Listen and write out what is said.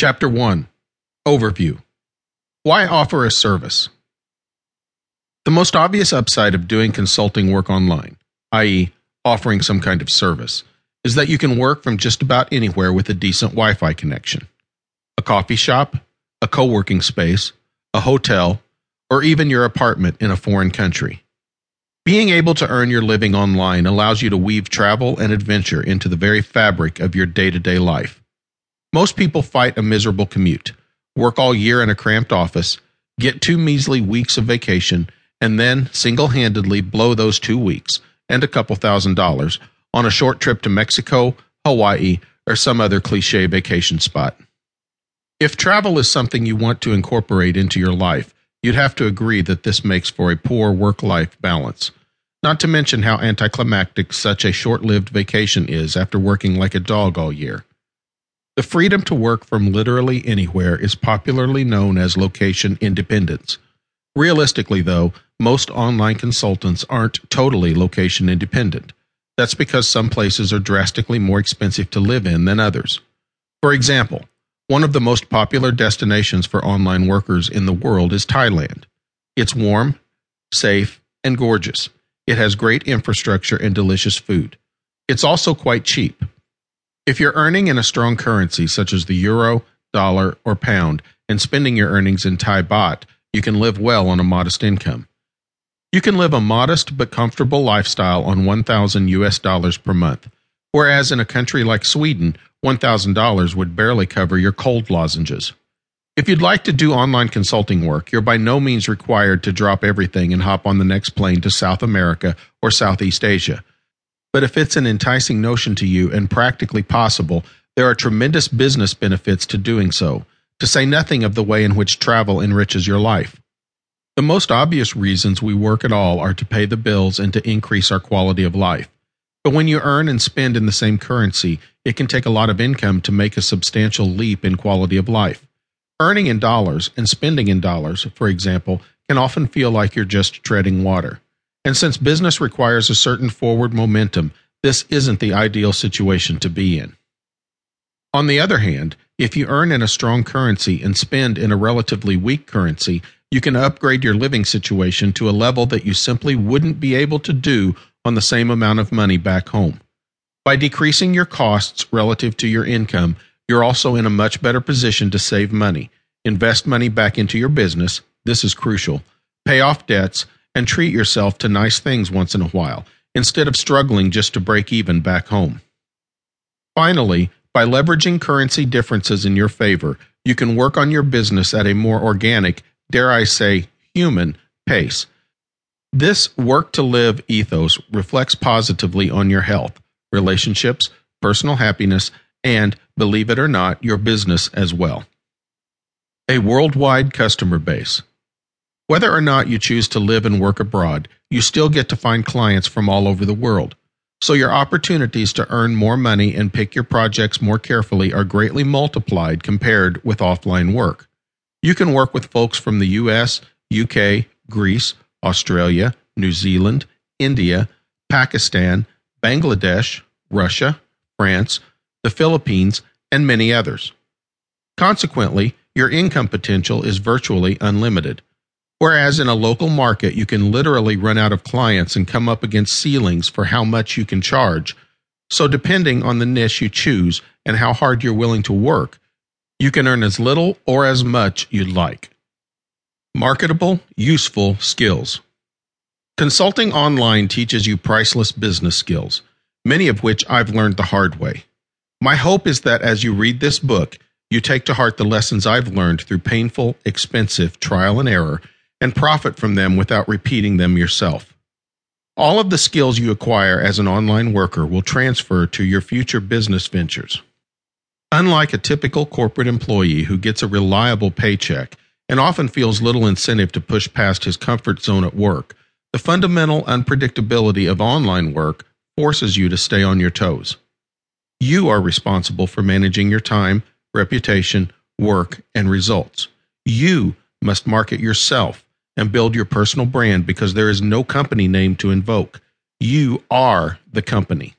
Chapter 1 Overview Why offer a service? The most obvious upside of doing consulting work online, i.e., offering some kind of service, is that you can work from just about anywhere with a decent Wi Fi connection. A coffee shop, a co working space, a hotel, or even your apartment in a foreign country. Being able to earn your living online allows you to weave travel and adventure into the very fabric of your day to day life. Most people fight a miserable commute, work all year in a cramped office, get two measly weeks of vacation, and then single handedly blow those two weeks and a couple thousand dollars on a short trip to Mexico, Hawaii, or some other cliche vacation spot. If travel is something you want to incorporate into your life, You'd have to agree that this makes for a poor work life balance. Not to mention how anticlimactic such a short lived vacation is after working like a dog all year. The freedom to work from literally anywhere is popularly known as location independence. Realistically, though, most online consultants aren't totally location independent. That's because some places are drastically more expensive to live in than others. For example, one of the most popular destinations for online workers in the world is Thailand. It's warm, safe, and gorgeous. It has great infrastructure and delicious food. It's also quite cheap. If you're earning in a strong currency such as the euro, dollar, or pound and spending your earnings in Thai baht, you can live well on a modest income. You can live a modest but comfortable lifestyle on 1000 US dollars per month, whereas in a country like Sweden $1,000 would barely cover your cold lozenges. If you'd like to do online consulting work, you're by no means required to drop everything and hop on the next plane to South America or Southeast Asia. But if it's an enticing notion to you and practically possible, there are tremendous business benefits to doing so, to say nothing of the way in which travel enriches your life. The most obvious reasons we work at all are to pay the bills and to increase our quality of life. But when you earn and spend in the same currency, it can take a lot of income to make a substantial leap in quality of life. Earning in dollars and spending in dollars, for example, can often feel like you're just treading water. And since business requires a certain forward momentum, this isn't the ideal situation to be in. On the other hand, if you earn in a strong currency and spend in a relatively weak currency, you can upgrade your living situation to a level that you simply wouldn't be able to do on the same amount of money back home. By decreasing your costs relative to your income, you're also in a much better position to save money, invest money back into your business. This is crucial. Pay off debts and treat yourself to nice things once in a while instead of struggling just to break even back home. Finally, by leveraging currency differences in your favor, you can work on your business at a more organic, dare I say, human pace. This work to live ethos reflects positively on your health, relationships, personal happiness, and, believe it or not, your business as well. A worldwide customer base. Whether or not you choose to live and work abroad, you still get to find clients from all over the world. So your opportunities to earn more money and pick your projects more carefully are greatly multiplied compared with offline work. You can work with folks from the US, UK, Greece, Australia, New Zealand, India, Pakistan, Bangladesh, Russia, France, the Philippines, and many others. Consequently, your income potential is virtually unlimited. Whereas in a local market, you can literally run out of clients and come up against ceilings for how much you can charge. So, depending on the niche you choose and how hard you're willing to work, you can earn as little or as much you'd like. Marketable, useful skills. Consulting online teaches you priceless business skills, many of which I've learned the hard way. My hope is that as you read this book, you take to heart the lessons I've learned through painful, expensive trial and error and profit from them without repeating them yourself. All of the skills you acquire as an online worker will transfer to your future business ventures. Unlike a typical corporate employee who gets a reliable paycheck and often feels little incentive to push past his comfort zone at work, the fundamental unpredictability of online work forces you to stay on your toes. You are responsible for managing your time, reputation, work, and results. You must market yourself and build your personal brand because there is no company name to invoke. You are the company.